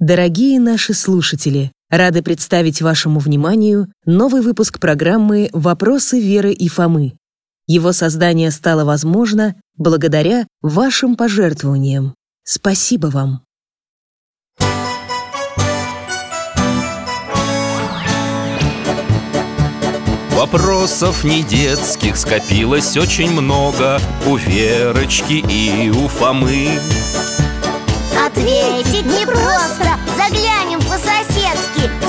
Дорогие наши слушатели, рады представить вашему вниманию новый выпуск программы «Вопросы Веры и Фомы». Его создание стало возможно благодаря вашим пожертвованиям. Спасибо вам! Вопросов не детских скопилось очень много У Верочки и у Фомы Ответить по-соседски К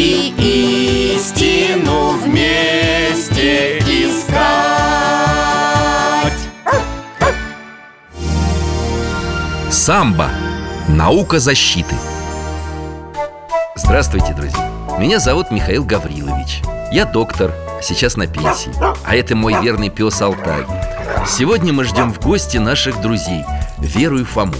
И истину вместе искать. Самбо. Наука защиты. Здравствуйте, друзья! Меня зовут Михаил Гаврилович. Я доктор, сейчас на пенсии. А это мой верный пес Алтай Сегодня мы ждем в гости наших друзей Веру и Фому.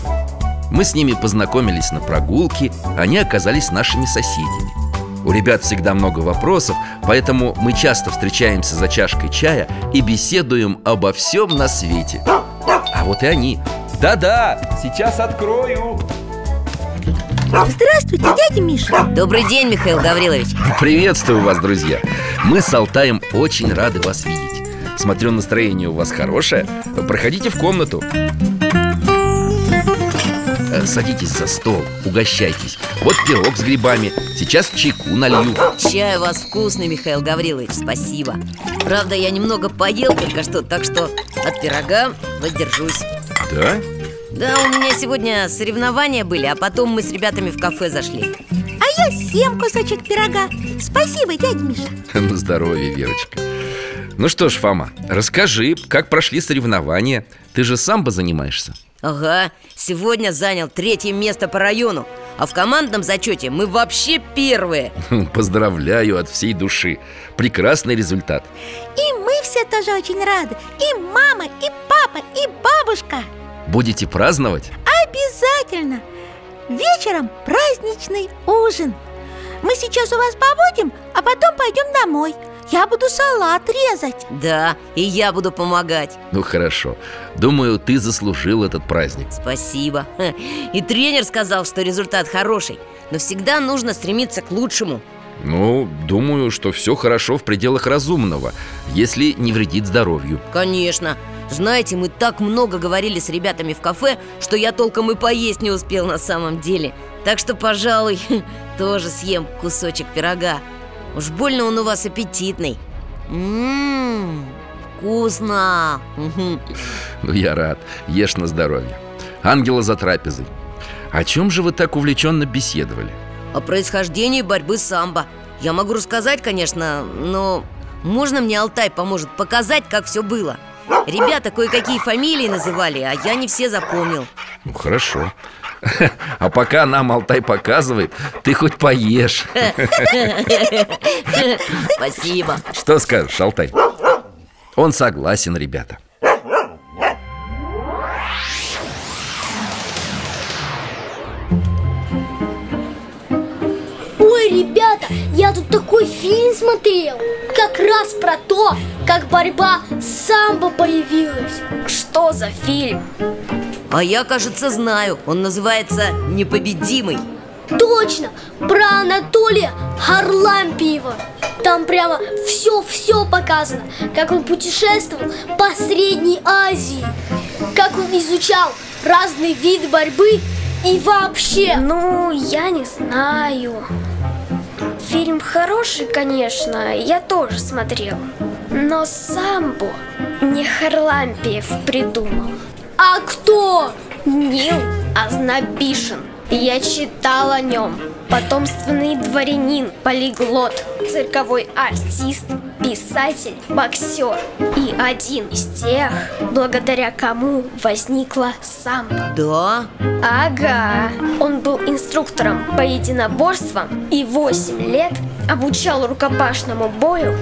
Мы с ними познакомились на прогулке Они оказались нашими соседями у ребят всегда много вопросов, поэтому мы часто встречаемся за чашкой чая и беседуем обо всем на свете. А вот и они. Да-да, сейчас открою. Здравствуйте, дядя Миша Добрый день, Михаил Гаврилович Приветствую вас, друзья. Мы с Алтаем очень рады вас видеть. Смотрю, настроение у вас хорошее. Проходите в комнату. Э, Садитесь за стол, угощайтесь. Вот пирог с грибами Сейчас чайку налью. Чай у вас вкусный, Михаил Гаврилович, спасибо. Правда, я немного поел только что, так что от пирога воздержусь. Да? Да, у меня сегодня соревнования были, а потом мы с ребятами в кафе зашли. А я съем кусочек пирога. Спасибо, дядя Миша. На здоровье, Верочка. Ну что ж, Фома, расскажи, как прошли соревнования? Ты же самбо занимаешься Ага, сегодня занял третье место по району. А в командном зачете мы вообще первые. Поздравляю от всей души. Прекрасный результат. И мы все тоже очень рады. И мама, и папа, и бабушка. Будете праздновать? Обязательно. Вечером праздничный ужин. Мы сейчас у вас побудем, а потом пойдем домой Я буду салат резать. Да, и я буду помогать. Ну хорошо. Думаю, ты заслужил этот праздник. Спасибо. И тренер сказал, что результат хороший Но всегда нужно стремиться к лучшему. Ну, думаю, что все хорошо в пределах разумного Если не вредит здоровью. Конечно. Знаете, мы так много говорили с ребятами в кафе Что я толком и поесть не успел на самом деле. Так что, пожалуй, тоже съем кусочек пирога Уж больно он у вас аппетитный Ммм, вкусно. Ну, я рад, ешь на здоровье Ангела за трапезой О чем же вы так увлеченно беседовали? О происхождении борьбы самбо Я могу рассказать, конечно, но можно мне Алтай поможет показать, как все было? Ребята кое-какие фамилии называли, а я не все запомнил Ну, хорошо. А пока нам Алтай показывает, ты хоть поешь. Спасибо. Что скажешь, Алтай? Он согласен, ребята тут такой фильм смотрел? Как раз про то, как борьба самбо появилась. Что за фильм? А я, кажется, знаю. Он называется «Непобедимый» Точно, про Анатолия Харлампиева. Там прямо все-все показано. Как он путешествовал по Средней Азии. Как он изучал разные виды борьбы и вообще. Ну, я не знаю Фильм хороший, конечно, я тоже смотрел Но самбо не Харлампиев придумал А кто? Нил Азнабишин Я читал о нем Потомственный дворянин, полиглот, цирковой артист, писатель, боксер И один из тех, благодаря кому возникла самбо Да? Ага, он был инструктором по единоборствам и 8 лет обучал рукопашному бою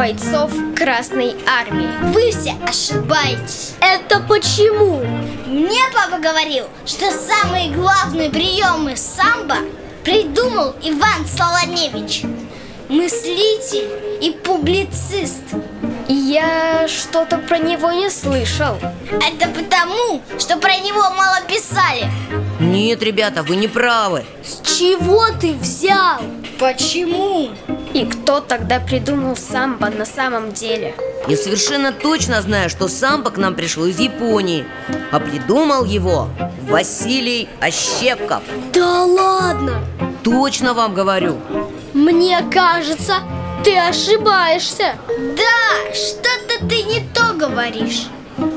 бойцов Красной Армии. Вы все ошибаетесь Это почему? Мне папа говорил, что самые главные приемы самбо придумал Иван Солоневич Мыслитель и публицист Я что-то про него не слышал. Это потому, что про него мало писали Нет, ребята, вы не правы С чего ты взял? Почему? И кто тогда придумал самбо на самом деле? Я совершенно точно знаю, что самбо к нам пришло из Японии А придумал его Василий Ощепков Да ладно! Точно вам говорю Мне кажется, ты ошибаешься Да, что-то ты не то говоришь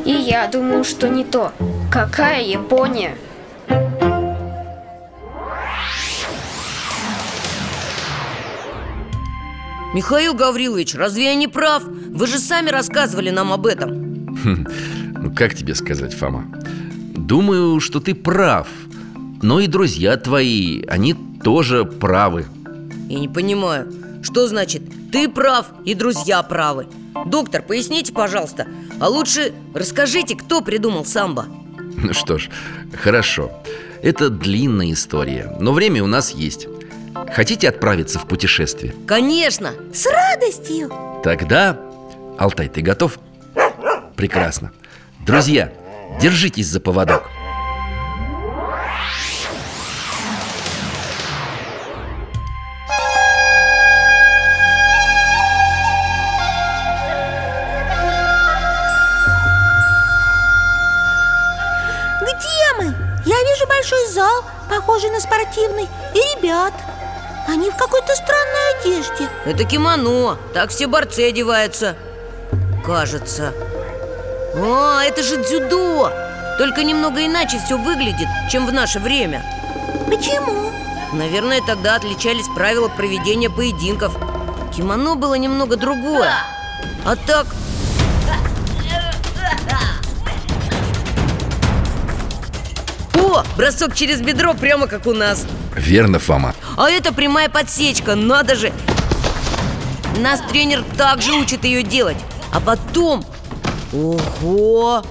И я думаю, что не то. Какая Япония? Михаил Гаврилович, разве я не прав? Вы же сами рассказывали нам об этом Ну, как тебе сказать, Фома? Думаю, что ты прав Но и друзья твои, они тоже правы Я не понимаю, что значит «ты прав» и «друзья правы»? Доктор, поясните, пожалуйста А лучше расскажите, кто придумал самбо Ну что ж, хорошо Это длинная история, но время у нас есть Хотите отправиться в путешествие? Конечно! С радостью Тогда, Алтай, ты готов? Прекрасно Друзья, держитесь за поводок Это кимоно, так все борцы одеваются. Кажется. А, это же дзюдо. Только немного иначе все выглядит, чем в наше время. Почему? Наверное, тогда отличались правила проведения поединков. Кимоно было немного другое. А так... О, бросок через бедро прямо как у нас. Верно, Фома. А это прямая подсечка, надо же Нас тренер также учит ее делать. А потом... Ого!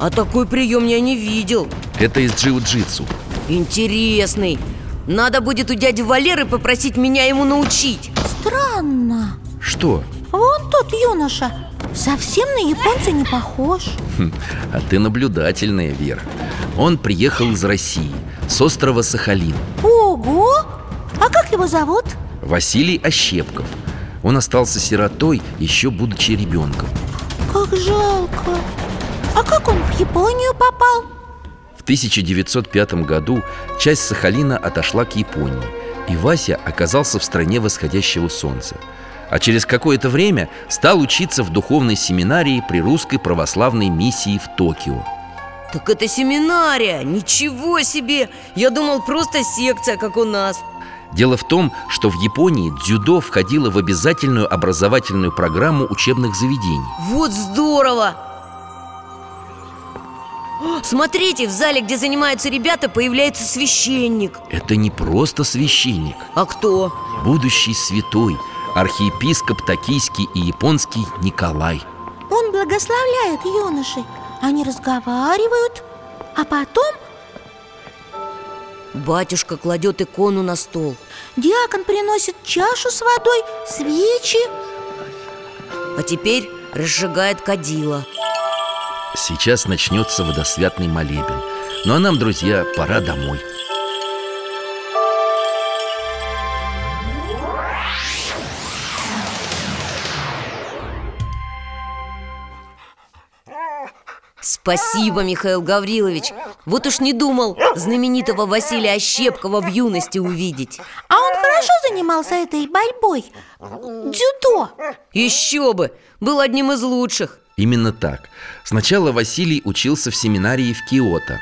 А такой прием я не видел. Это из джиу-джитсу. Интересный. Надо будет у дяди Валеры попросить меня ему научить. Странно. Что? Вон тот юноша. Совсем на японца не похож. Хм, А ты наблюдательная, Вера Он приехал из России, с острова Сахалин. Ого! А как его зовут? Василий Ощепков Он остался сиротой, еще будучи ребенком Как жалко! А как он в Японию попал? В 1905 году часть Сахалина отошла к Японии И Вася оказался в стране восходящего солнца А через какое-то время стал учиться в духовной семинарии при русской православной миссии в Токио. Так это семинария, ничего себе! Я думал, просто секция, как у нас Дело в том, что в Японии дзюдо входило в обязательную образовательную программу учебных заведений. Вот здорово! Смотрите, в зале, где занимаются ребята, появляется священник. Это не просто священник. А кто? Будущий святой, архиепископ токийский и японский Николай. Он благословляет юношей. Они разговаривают А потом Батюшка кладет икону на стол. Диакон приносит чашу с водой, свечи. А теперь разжигает кадила. Сейчас начнется водосвятный молебен. Ну а нам, друзья, пора домой Спасибо, Михаил Гаврилович. Вот уж не думал знаменитого Василия Ощепкова в юности увидеть. А он хорошо занимался этой борьбой. Дзюдо. Еще бы, был одним из лучших. Именно так. Сначала Василий учился в семинарии в Киото.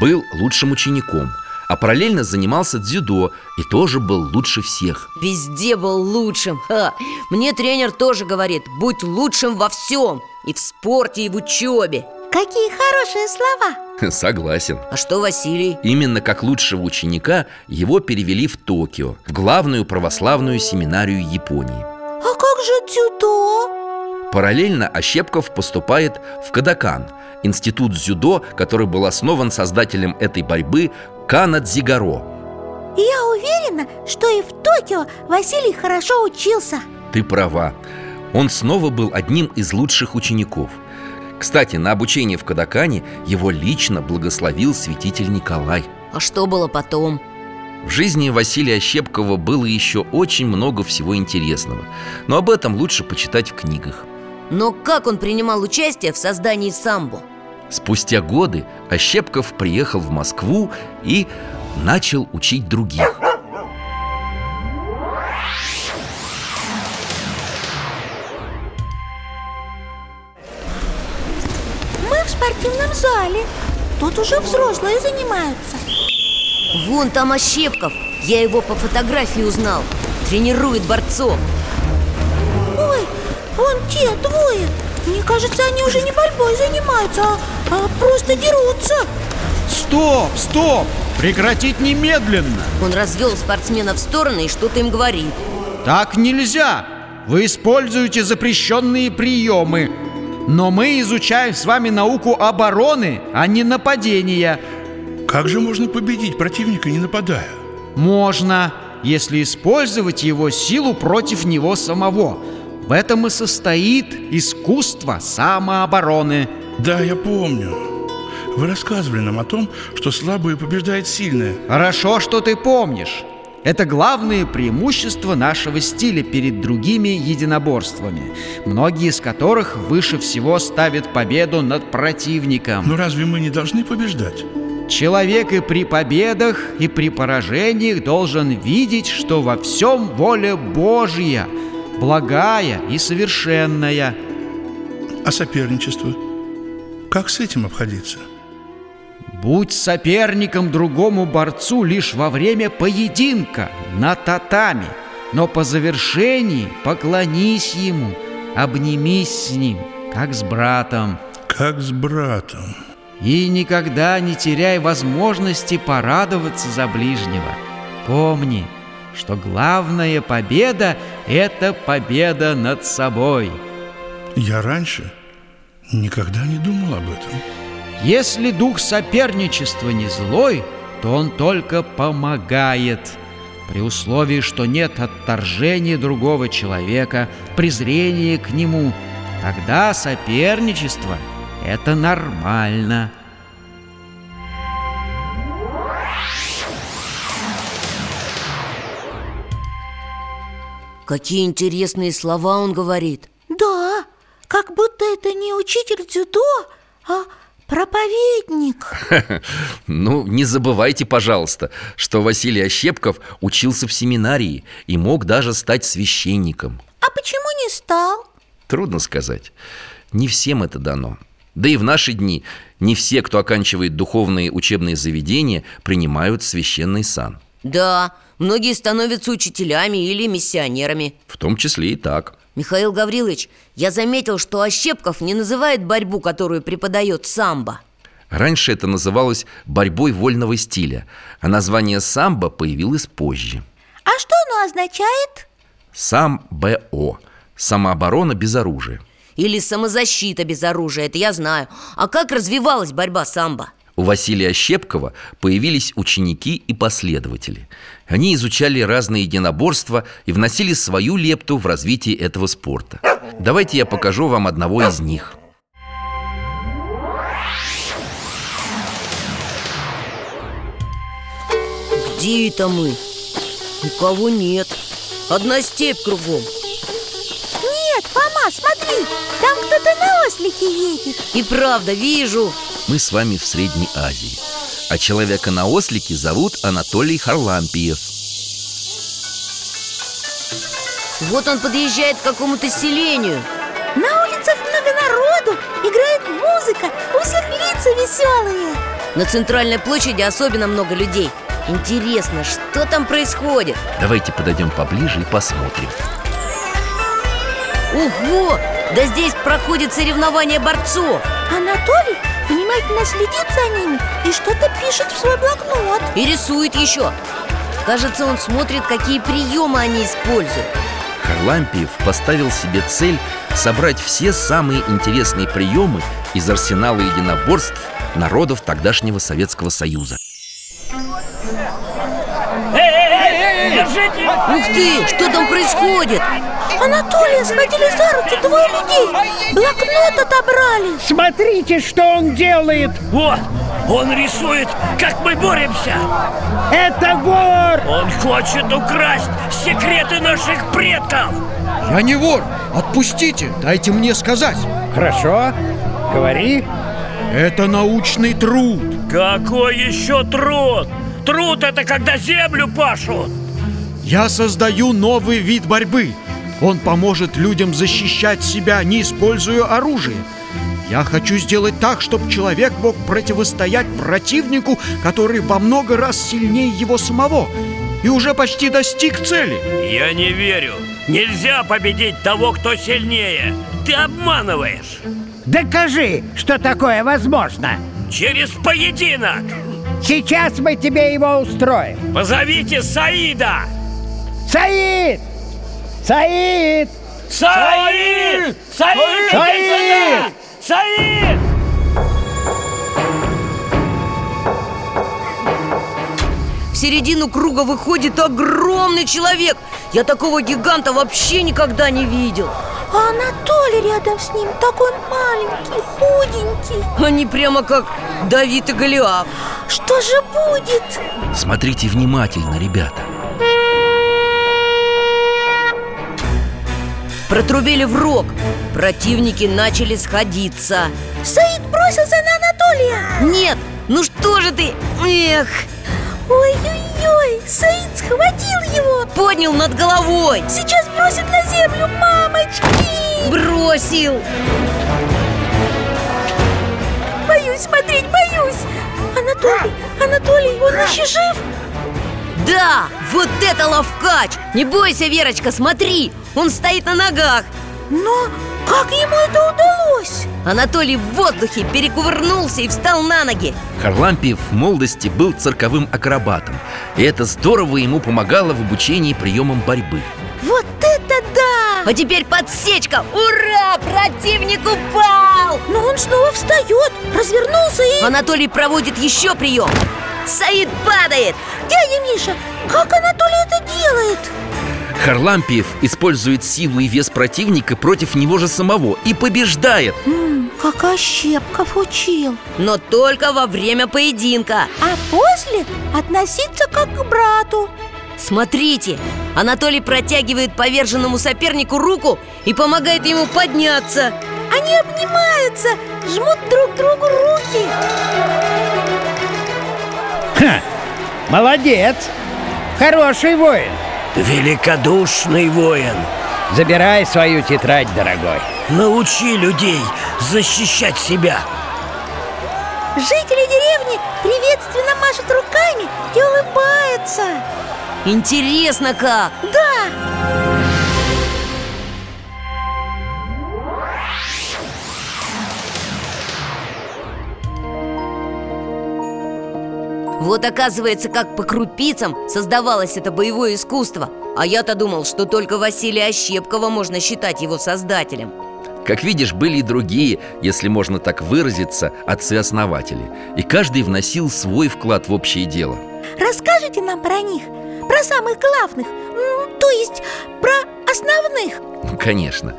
Был лучшим учеником А параллельно занимался дзюдо И тоже был лучше всех. Везде был лучшим. Ха. Мне тренер тоже говорит Будь лучшим во всем И в спорте, и в учебе Какие хорошие слова. Согласен. А что Василий? Именно как лучшего ученика его перевели в Токио В главную православную семинарию Японии. А как же дзюдо? Параллельно Ощепков поступает в Кадакан Институт дзюдо, который был основан создателем этой борьбы Кана Дзигаро. И я уверена, что и в Токио Василий хорошо учился. Ты права. Он снова был одним из лучших учеников Кстати, на обучение в Кадакане его лично благословил святитель Николай А что было потом? В жизни Василия Щепкова было еще очень много всего интересного Но об этом лучше почитать в книгах Но как он принимал участие в создании самбо? Спустя годы Ощепков приехал в Москву и начал учить других в спортивном зале. Тут уже взрослые занимаются. Вон там Ощепков. Я его по фотографии узнал. Тренирует борцов. Ой, вон те двое. Мне кажется, они уже не борьбой занимаются, а, а просто дерутся. Стоп, стоп! Прекратить немедленно! Он развел спортсменов в стороны и что-то им говорит. Так нельзя! Вы используете запрещенные приемы Но мы изучаем с вами науку обороны, а не нападения Как же можно победить противника, не нападая? Можно, если использовать его силу против него самого В этом и состоит искусство самообороны Да, я помню. Вы рассказывали нам о том, что слабое побеждает сильное. Хорошо, что ты помнишь это главное преимущество нашего стиля перед другими единоборствами Многие из которых выше всего ставят победу над противником Но разве мы не должны побеждать? Человек и при победах, и при поражениях должен видеть, что во всем воля Божья Благая и совершенная А соперничество? Как с этим обходиться? Будь соперником другому борцу лишь во время поединка на татами Но по завершении поклонись ему, обнимись с ним, как с братом Как с братом. И никогда не теряй возможности порадоваться за ближнего Помни, что главная победа – это победа над собой Я раньше никогда не думал об этом. Если дух соперничества не злой, то он только помогает. При условии, что нет отторжения другого человека, презрения к нему Тогда соперничество – это нормально. Какие интересные слова он говорит. Да, как будто это не учитель дзюдо, а проповедник Ну, не забывайте, пожалуйста, что Василий Ощепков учился в семинарии и мог даже стать священником А почему не стал? Трудно сказать. Не всем это дано. Да и в наши дни не все, кто оканчивает духовные учебные заведения, принимают священный сан. Да, многие становятся учителями или миссионерами В том числе и так. Михаил Гаврилович, я заметил, что Ощепков не называет борьбу, которую преподает самбо Раньше это называлось борьбой вольного стиля, а название самбо появилось позже. А что оно означает? Сам-БО – самооборона без оружия. Или самозащита без оружия, это я знаю А как развивалась борьба самбо? У Василия Щепкова появились ученики и последователи. Они изучали разные единоборства и вносили свою лепту в развитие этого спорта. Давайте я покажу вам одного из них. Где это мы? Никого нет Одна степь кругом Нет, Фома, смотри, там кто-то на ослике едет И правда, вижу Мы с вами в Средней Азии. А человека на ослике зовут Анатолий Харлампиев. Вот он подъезжает к какому-то селению На улицах много народу, играет музыка, у всех лица веселые На центральной площади особенно много людей Интересно, что там происходит? Давайте подойдем поближе и посмотрим. Ого! Да здесь проходит соревнование борцов Анатолий внимательно следит за ними и что-то пишет в свой блокнот И рисует еще Кажется, он смотрит, какие приемы они используют Харлампиев поставил себе цель собрать все самые интересные приемы из арсенала единоборств народов тогдашнего Советского Союза. Ух ты, что там происходит? Анатолия схватили за руки двое людей. Блокнот отобрали. Смотрите, что он делает. Вот, он рисует, как мы боремся. Это вор. Он хочет украсть секреты наших предков. Я не вор, отпустите, дайте мне сказать. Хорошо, говори. Это научный труд. Какой еще труд? Труд это когда землю пашут. Я создаю новый вид борьбы Он поможет людям защищать себя, не используя оружие я хочу сделать так, чтобы человек мог противостоять противнику, который во много раз сильнее его самого и уже почти достиг цели. Я не верю. Нельзя победить того, кто сильнее. Ты обманываешь. Докажи, что такое возможно Через поединок. Сейчас мы тебе его устроим Позовите Саида. Саид! Саид! Саид! Саид! Саид! Саид! В середину круга выходит огромный человек Я такого гиганта вообще никогда не видел А Анатолий рядом с ним такой маленький, худенький Они прямо как Давид и Голиаф Что же будет? Смотрите внимательно, ребята. Протрубили в рог. Противники начали сходиться. Саид бросился на Анатолия. Нет, ну что же ты? Эх, Ой-ой-ой, Саид схватил его. Поднял над головой. Сейчас бросит на землю, мамочки. Бросил. Боюсь смотреть, боюсь. Анатолий, Анатолий, он еще жив? Да, вот это ловкач Не бойся, Верочка, смотри Он стоит на ногах Но как ему это удалось? Анатолий в воздухе перекувырнулся и встал на ноги Харлампиев в молодости был цирковым акробатом И это здорово ему помогало в обучении приемам борьбы Вот это да! А теперь подсечка! Ура! Противник упал! Но он снова встает, развернулся и... Анатолий проводит еще прием Саид падает. Дядя Миша, как Анатолий это делает? Харлампиев использует силу и вес противника против него же самого и побеждает. М, как Ощепков учил Но только во время поединка. А после относиться как к брату. Смотрите, Анатолий протягивает поверженному сопернику руку и помогает ему подняться. Они обнимаются, жмут друг другу руки Ха, молодец. Хороший воин. Великодушный воин. Забирай свою тетрадь, дорогой. Научи людей защищать себя. Жители деревни приветственно машут руками и улыбаются. Интересно как! Да, Вот оказывается, как по крупицам создавалось это боевое искусство. А я-то думал, что только Василия Ощепкова можно считать его создателем. Как видишь, были и другие, если можно так выразиться, отцы-основатели. И каждый вносил свой вклад в общее дело. Расскажите нам про них Про самых главных, то есть про основных. Ну, Конечно.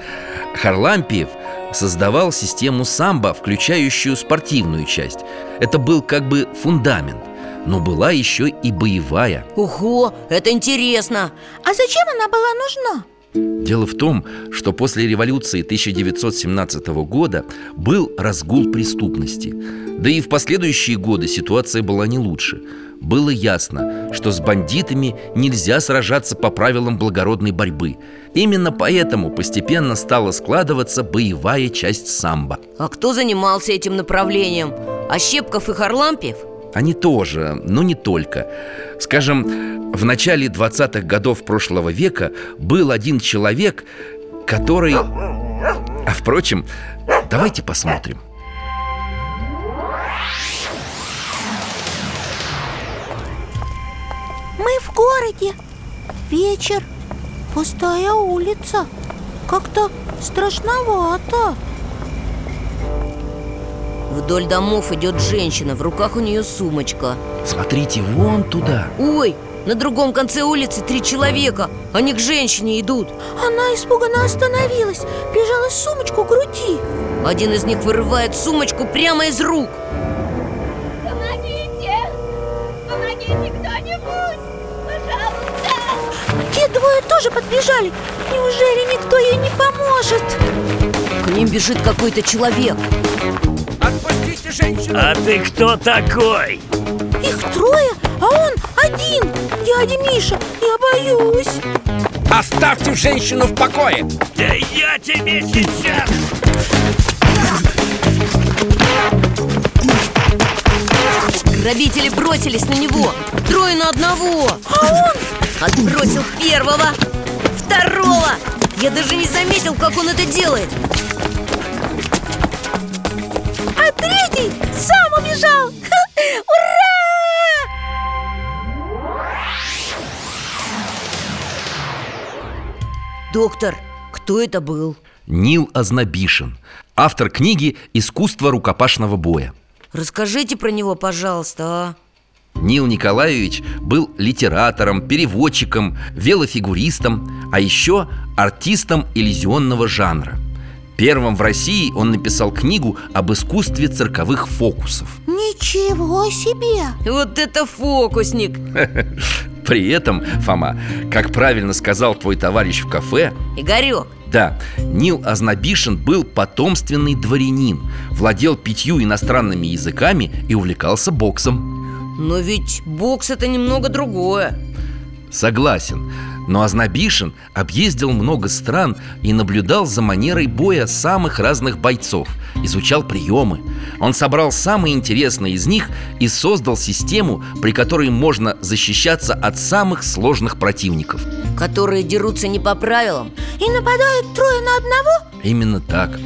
Харлампиев создавал систему самбо, включающую спортивную часть. Это был как бы фундамент Но была еще и боевая Ого, это интересно А зачем она была нужна? Дело в том, что после революции 1917 года был разгул преступности Да и в последующие годы ситуация была не лучше Было ясно, что с бандитами нельзя сражаться по правилам благородной борьбы Именно поэтому постепенно стала складываться боевая часть самбо А кто занимался этим направлением? Ощепков и Харлампиев? Они тоже, но не только. Скажем, в начале 20-х годов прошлого века был один человек, который... А впрочем, давайте посмотрим. Мы в городе. Вечер. Пустая улица. Как-то страшновато. Вдоль домов идет женщина, в руках у нее сумочка Смотрите вон туда Ой, на другом конце улицы три человека Они к женщине идут Она испуганно остановилась Прижала сумочку к груди Один из них вырывает сумочку прямо из рук Помогите! Помогите кто-нибудь! Пожалуйста! Те двое тоже подбежали Неужели никто ей не поможет? К ним бежит какой-то человек Отпустите женщину! А ты кто такой? Их трое, а он один Дядя Миша, я боюсь Оставьте женщину в покое! Да я тебе сейчас! Грабители бросились на него Трое на одного А он? Отбросил первого Второго Я даже не заметил, как он это делает Доктор, кто это был? Нил Ознобишин Автор книги «Искусство рукопашного боя» Расскажите про него, пожалуйста, а? Нил Николаевич был литератором, переводчиком, велофигуристом, а еще артистом иллюзионного жанра. Первым в России он написал книгу об искусстве цирковых фокусов. Ничего себе! Вот это фокусник! При этом, Фома, как правильно сказал твой товарищ в кафе, Игорек, да, Нил Ознобишин был потомственный дворянин, владел пятью иностранными языками и увлекался боксом. но ведь бокс это немного другое. Согласен, но Ознобишин объездил много стран и наблюдал за манерой боя самых разных бойцов, изучал приемы. Он собрал самые интересные из них и создал систему, при которой можно защищаться от самых сложных противников. Которые дерутся не по правилам И нападают трое на одного? Именно так.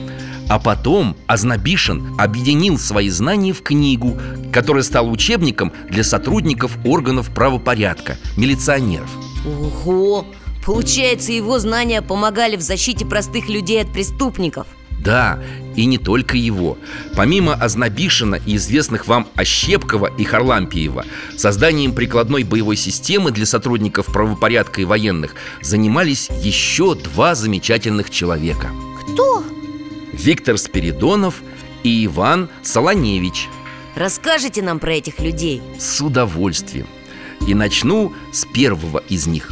А потом Ознобишин объединил свои знания в книгу, которая стала учебником для сотрудников органов правопорядка, милиционеров. Ого! Получается, его знания помогали в защите простых людей от преступников. Да, и не только его. Помимо Ознобишина и известных вам Ощепкова и Харлампиева Созданием прикладной боевой системы для сотрудников правопорядка и военных Занимались еще два замечательных человека. Кто? Виктор Спиридонов и Иван Солоневич. Расскажите нам про этих людей. С удовольствием И начну с первого из них.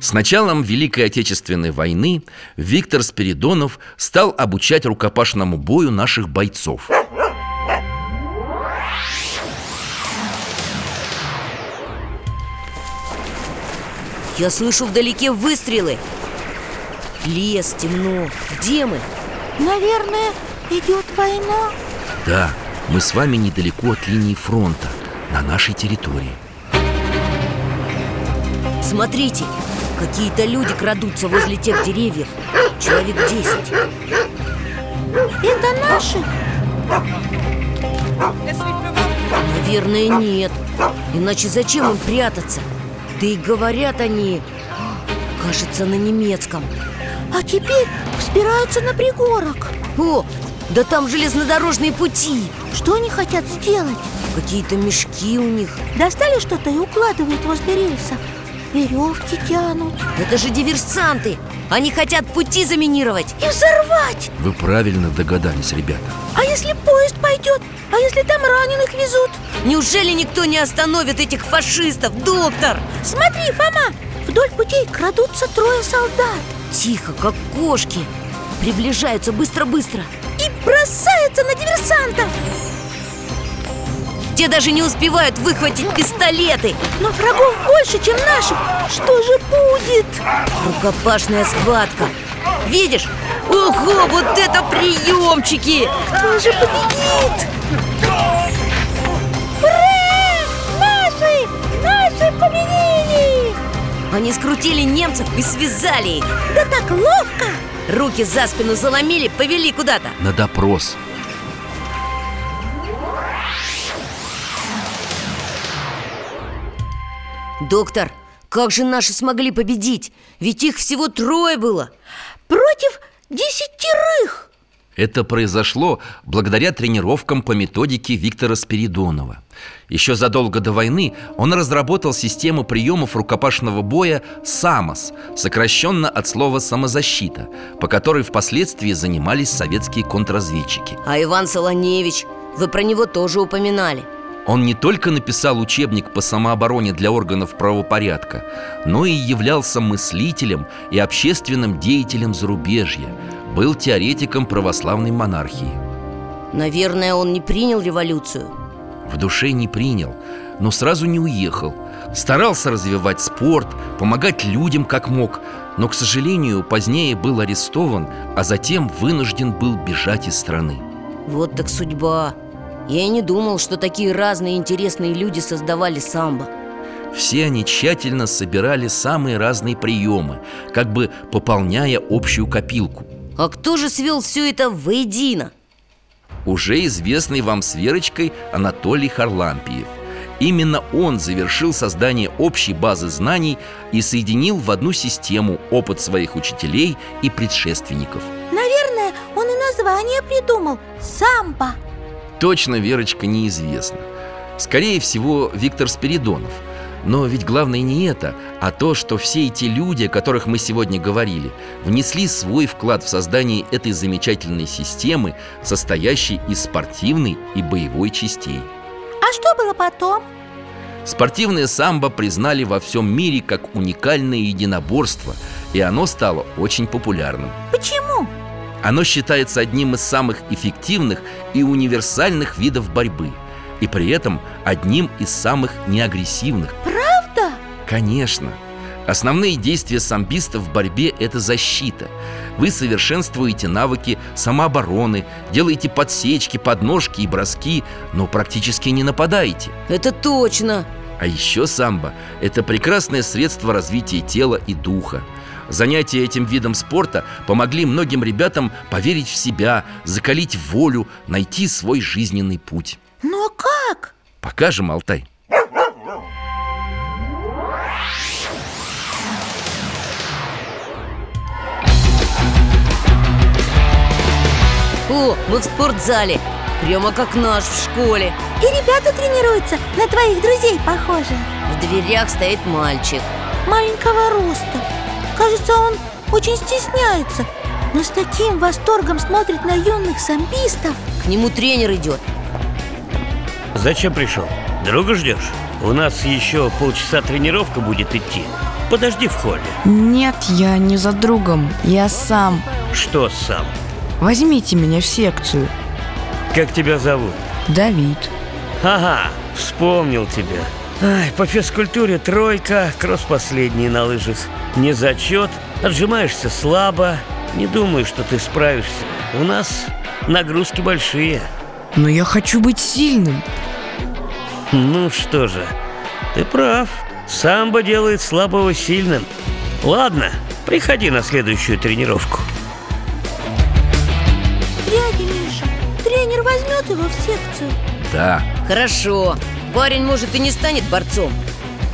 С началом Великой Отечественной войны Виктор Спиридонов стал обучать рукопашному бою наших бойцов. Я слышу вдалеке выстрелы. Лес, темно. Где мы? Наверное, идет война. Да, мы с вами недалеко от линии фронта, на нашей территории. Смотрите, какие-то люди крадутся возле тех деревьев Человек десять Это наши? Наверное, нет Иначе зачем им прятаться? Да и говорят они Кажется, на немецком А теперь взбираются на пригорок О, да там железнодорожные пути Что они хотят сделать? Какие-то мешки у них Достали что-то и укладывают возле рельсов Веревки тянут Это же диверсанты Они хотят пути заминировать И взорвать Вы правильно догадались, ребята. А если поезд пойдет? А если там раненых везут? Неужели никто не остановит этих фашистов, доктор? Смотри, Фома, вдоль путей крадутся трое солдат Тихо, как кошки Приближаются быстро-быстро И бросаются на диверсантов Те даже не успевают выхватить пистолеты Но врагов больше, чем наших Что же будет? Рукопашная схватка Видишь? Ого, вот это приемчики! Кто же победит? Ура! Наши! Наши победили! Они скрутили немцев и связали их Да так ловко! Руки за спину заломили, повели куда-то На допрос. Доктор, как же наши смогли победить? Ведь их всего трое было Против десятерых Это произошло благодаря тренировкам по методике Виктора Спиридонова. Еще задолго до войны он разработал систему приемов рукопашного боя «САМОС», сокращенно от слова «самозащита», по которой впоследствии занимались советские контрразведчики. А Иван Солоневич, вы про него тоже упоминали Он не только написал учебник по самообороне для органов правопорядка, но и являлся мыслителем и общественным деятелем зарубежья, был теоретиком православной монархии. Наверное, он не принял революцию В душе не принял, но сразу не уехал. Старался развивать спорт, помогать людям как мог, но, к сожалению, позднее был арестован, а затем вынужден был бежать из страны. Вот так судьба Я и не думал, что такие разные интересные люди создавали самбо Все они тщательно собирали самые разные приемы, как бы пополняя общую копилку. А кто же свел все это воедино? Уже известный вам с Верочкой Анатолий Харлампиев. Именно он завершил создание общей базы знаний и соединил в одну систему опыт своих учителей и предшественников. Наверное, он и название придумал Самбо Точно Верочка неизвестна. Скорее всего, Виктор Спиридонов. Но ведь главное не это, а то, что все эти люди, о которых мы сегодня говорили, внесли свой вклад в создание этой замечательной системы, состоящей из спортивной и боевой частей. А что было потом? Спортивное самбо признали во всем мире как уникальное единоборство, и оно стало очень популярным. Почему? Оно считается одним из самых эффективных и универсальных видов борьбы, и при этом одним из самых неагрессивных. Правда? Конечно. Основные действия самбиста в борьбе – это защита. Вы совершенствуете навыки самообороны, делаете подсечки, подножки и броски, но практически не нападаете. Это точно А еще самбо – это прекрасное средство развития тела и духа. Занятия этим видом спорта помогли многим ребятам поверить в себя, закалить волю, найти свой жизненный путь. Но как? Покажем, Алтай. О, мы в спортзале. Прямо как наш в школе. И ребята тренируются, на твоих друзей похожи. В дверях стоит мальчик. Маленького роста. Кажется, он очень стесняется Но с таким восторгом смотрит на юных самбистов. К нему тренер идет Зачем пришел? Друга ждешь? У нас еще полчаса тренировка будет идти. Подожди в холле. Нет, я не за другом, я сам. Что сам? Возьмите меня в секцию. Как тебя зовут? Давид. Ага, вспомнил тебя. Ай, по физкультуре тройка, кросс последний на лыжах. Не зачет, отжимаешься слабо. Не думаю, что ты справишься. У нас нагрузки большие Но я хочу быть сильным. Ну что же, ты прав. Самбо делает слабого сильным. Ладно, приходи на следующую тренировку. Дядя Миша, тренер возьмет его в секцию? Да, Хорошо, парень может и не станет борцом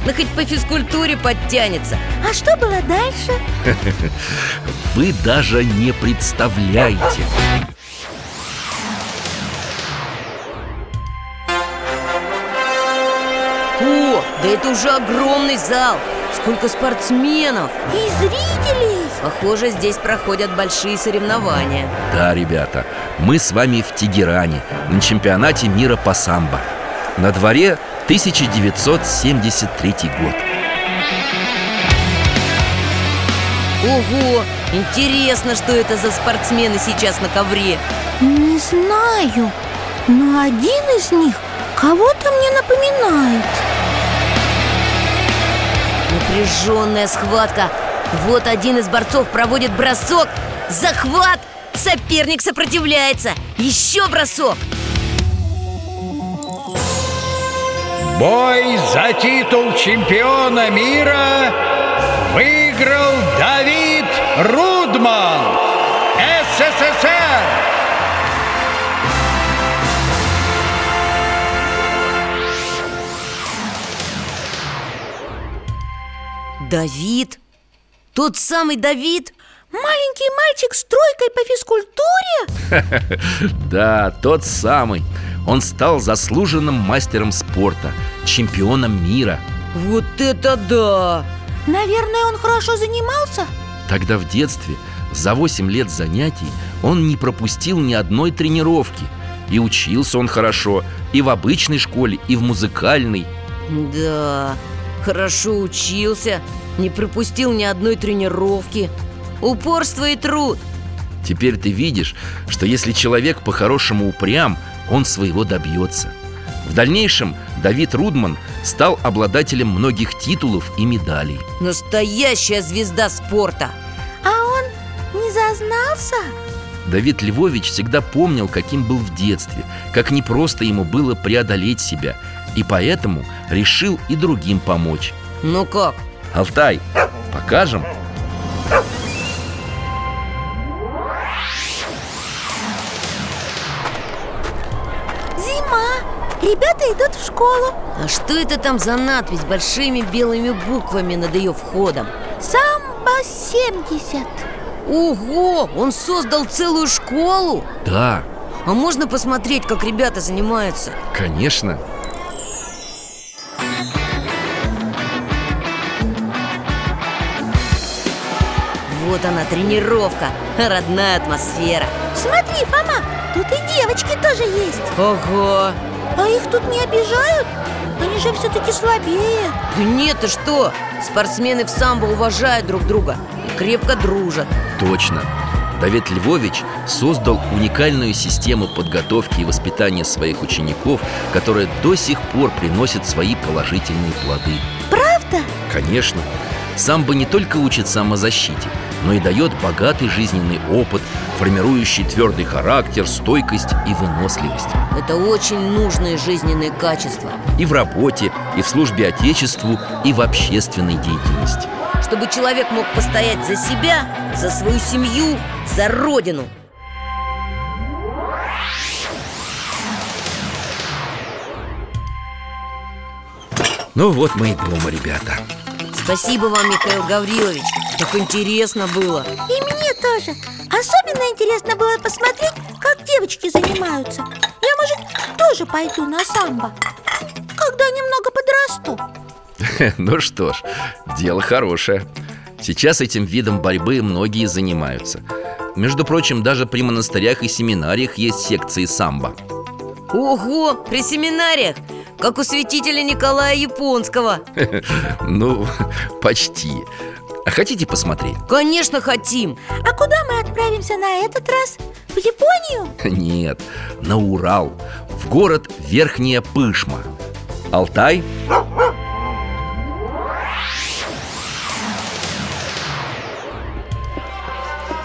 Но хоть по физкультуре подтянется. А что было дальше? вы даже не представляете. О, да это уже огромный зал. Сколько спортсменов. И зрителей. Похоже, здесь проходят большие соревнования. Да, ребята, мы с вами в Тегеране на чемпионате мира по самбо. На дворе 1973 год. Ого, интересно, что это за спортсмены сейчас на ковре. Не знаю, но один из них кого-то мне напоминает Напряженная схватка Вот один из борцов проводит бросок Захват! Соперник сопротивляется Еще бросок Бой за титул чемпиона мира выиграл Давид Рудман, СССР. Давид? Тот самый Давид? Маленький мальчик с тройкой по физкультуре? Да, тот самый Он стал заслуженным мастером спорта Чемпионом мира Вот это да! Наверное, он хорошо занимался? Тогда в детстве, за 8 лет занятий Он не пропустил ни одной тренировки И учился он хорошо И в обычной школе, и в музыкальной Да, хорошо учился Не пропустил ни одной тренировки. Упорство и труд. Теперь ты видишь, что если человек по-хорошему упрям, он своего добьется. В дальнейшем Давид Рудман стал обладателем многих титулов и медалей. Настоящая звезда спорта. А он не зазнался? Давид Львович всегда помнил, каким был в детстве Как непросто ему было преодолеть себя И поэтому решил и другим помочь Ну как? Алтай, покажем? Зима Ребята идут в школу А что это там за надпись большими белыми буквами над ее входом? Самбо-70 Ого! Он создал целую школу? Да, А можно посмотреть, как ребята занимаются? конечно Вот она, тренировка, родная атмосфера Смотри, Фома, тут и девочки тоже есть Ого! А их тут не обижают? Они же все-таки слабее Да нет, ты что? Спортсмены в самбо уважают друг друга и крепко дружат Точно Давид Львович создал уникальную систему подготовки и воспитания своих учеников, которая до сих пор приносит свои положительные плоды. Правда? Конечно, самбо не только учит самозащите, но и дает богатый жизненный опыт, формирующий твердый характер, стойкость и выносливость. Это очень нужные жизненные качества И в работе, и в службе Отечеству, и в общественной деятельности. Чтобы человек мог постоять за себя, за свою семью, за родину Ну вот мы и дома, ребята. Спасибо вам, Михаил Гаврилович Так интересно было. И мне тоже. Особенно интересно было посмотреть, как девочки занимаются. Я, может, тоже пойду на самбо Когда немного подрасту. Ну что ж, дело хорошее. Сейчас этим видом борьбы многие занимаются. Между прочим, даже при монастырях и семинариях есть секции самбо. Ого, при семинариях Как у святителя Николая Японского. Ну, почти А хотите посмотреть? Конечно, хотим А куда мы отправимся на этот раз? В Японию? Нет, на Урал В город Верхняя Пышма Алтай?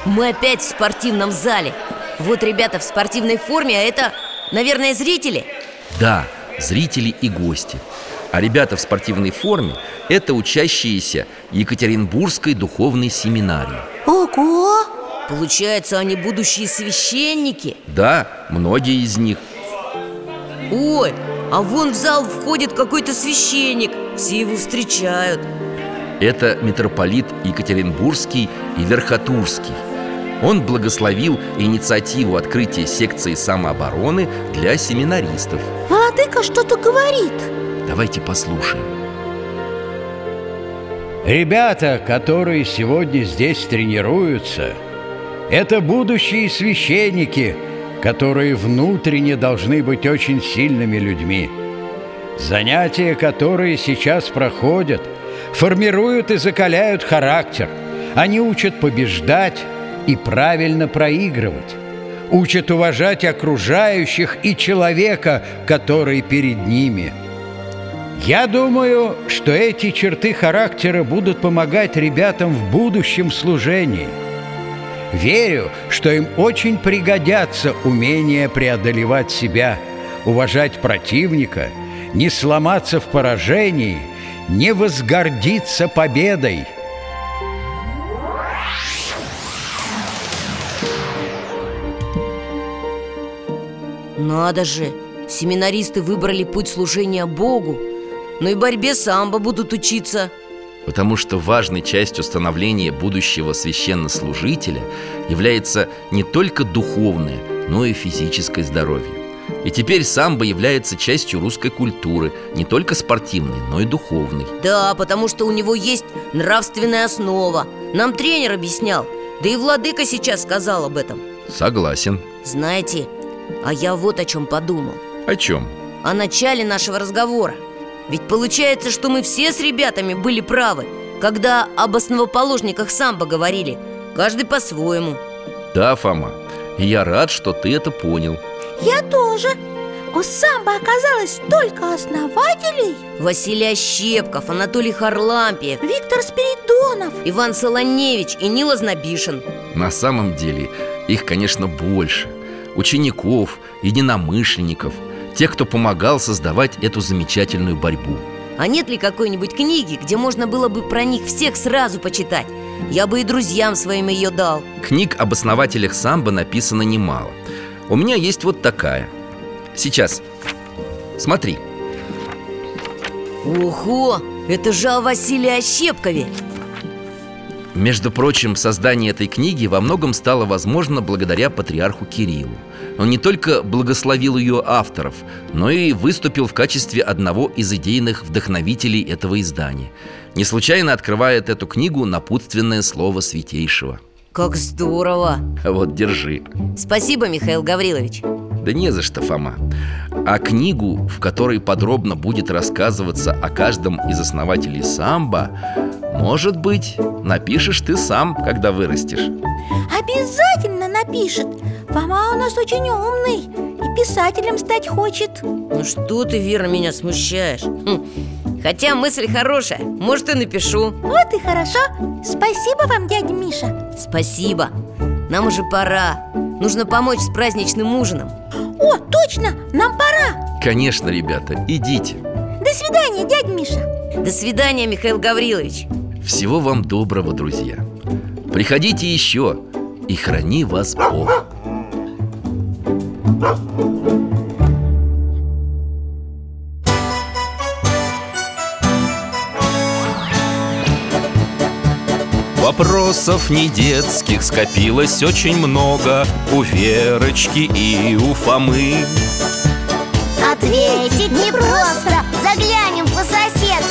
Мы опять в спортивном зале Вот ребята в спортивной форме, а это, наверное, зрители Да, зрители и гости А ребята в спортивной форме – это учащиеся Екатеринбургской духовной семинарии. Ого! Получается, они будущие священники? Да, многие из них. Ой, а вон в зал входит какой-то священник. Все его встречают. Это митрополит Екатеринбургский и Верхотурский. Он благословил инициативу открытия секции самообороны для семинаристов. Владыка что-то говорит Давайте послушаем Ребята, которые сегодня здесь тренируются, это будущие священники, которые внутренне должны быть очень сильными людьми. Занятия, которые сейчас проходят, формируют и закаляют характер. Они учат побеждать и правильно проигрывать. Учат уважать окружающих и человека, который перед ними – я думаю, что эти черты характера будут помогать ребятам в будущем служении. Верю, что им очень пригодятся умения преодолевать себя, уважать противника, не сломаться в поражении, не возгордиться победой. Надо же, семинаристы выбрали путь служения Богу Но и борьбе самбо будут учиться. Потому что важной частью становления будущего священнослужителя является не только духовное, но и физическое здоровье. И теперь самбо является частью русской культуры Не только спортивной, но и духовной. Да, потому что у него есть нравственная основа. Нам тренер объяснял Да и Владыка сейчас сказал об этом. Согласен. Знаете, а я вот о чем подумал. О чем? О начале нашего разговора Ведь получается, что мы все с ребятами были правы Когда об основоположниках самбо говорили Каждый по-своему. Да, Фома, я рад, что ты это понял. Я тоже. У самбо оказалось столько основателей. Василий Ощепков, Анатолий Харлампиев Виктор Спиридонов. Иван Солоневич и Нила Знобишин На самом деле их, конечно, больше. Учеников, единомышленников Тех, кто помогал создавать эту замечательную борьбу. А нет ли какой-нибудь книги, где можно было бы про них всех сразу почитать? Я бы и друзьям своим ее дал. Книг об основателях самбо написано немало. У меня есть вот такая. Сейчас. Смотри. Ого, это же о Василии Ощепкове Между прочим, создание этой книги во многом стало возможно благодаря патриарху Кириллу. Он не только благословил ее авторов, но и выступил в качестве одного из идейных вдохновителей этого издания Не случайно открывает эту книгу напутственное слово Святейшего. Как здорово! Вот, держи. Спасибо, Михаил Гаврилович. Да не за что, Фома. А книгу, в которой подробно будет рассказываться о каждом из основателей самбо Может быть, напишешь ты сам, когда вырастешь. Обязательно напишет. Фома у нас очень умный И писателем стать хочет. Ну что ты, Вера, меня смущаешь? Хм. Хотя мысль хорошая, может и напишу. Вот и хорошо. Спасибо вам, дядя Миша. Спасибо. Нам уже пора. Нужно помочь с праздничным ужином. О, точно, нам пора! Конечно, ребята, идите. До свидания, дядя Миша. До свидания, Михаил Гаврилович Всего вам доброго, друзья. Приходите еще И храни вас Бог. Вопросов не детских скопилось очень много У Верочки и у Фомы. Ответить непросто. Заглянем по-соседски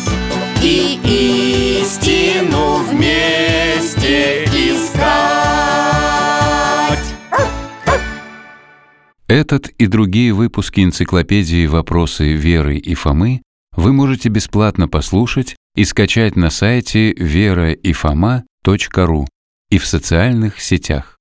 И истину вместе искать Этот и другие выпуски энциклопедии «Вопросы Веры и Фомы» вы можете бесплатно послушать и скачать на сайте вераифома.ру и в социальных сетях.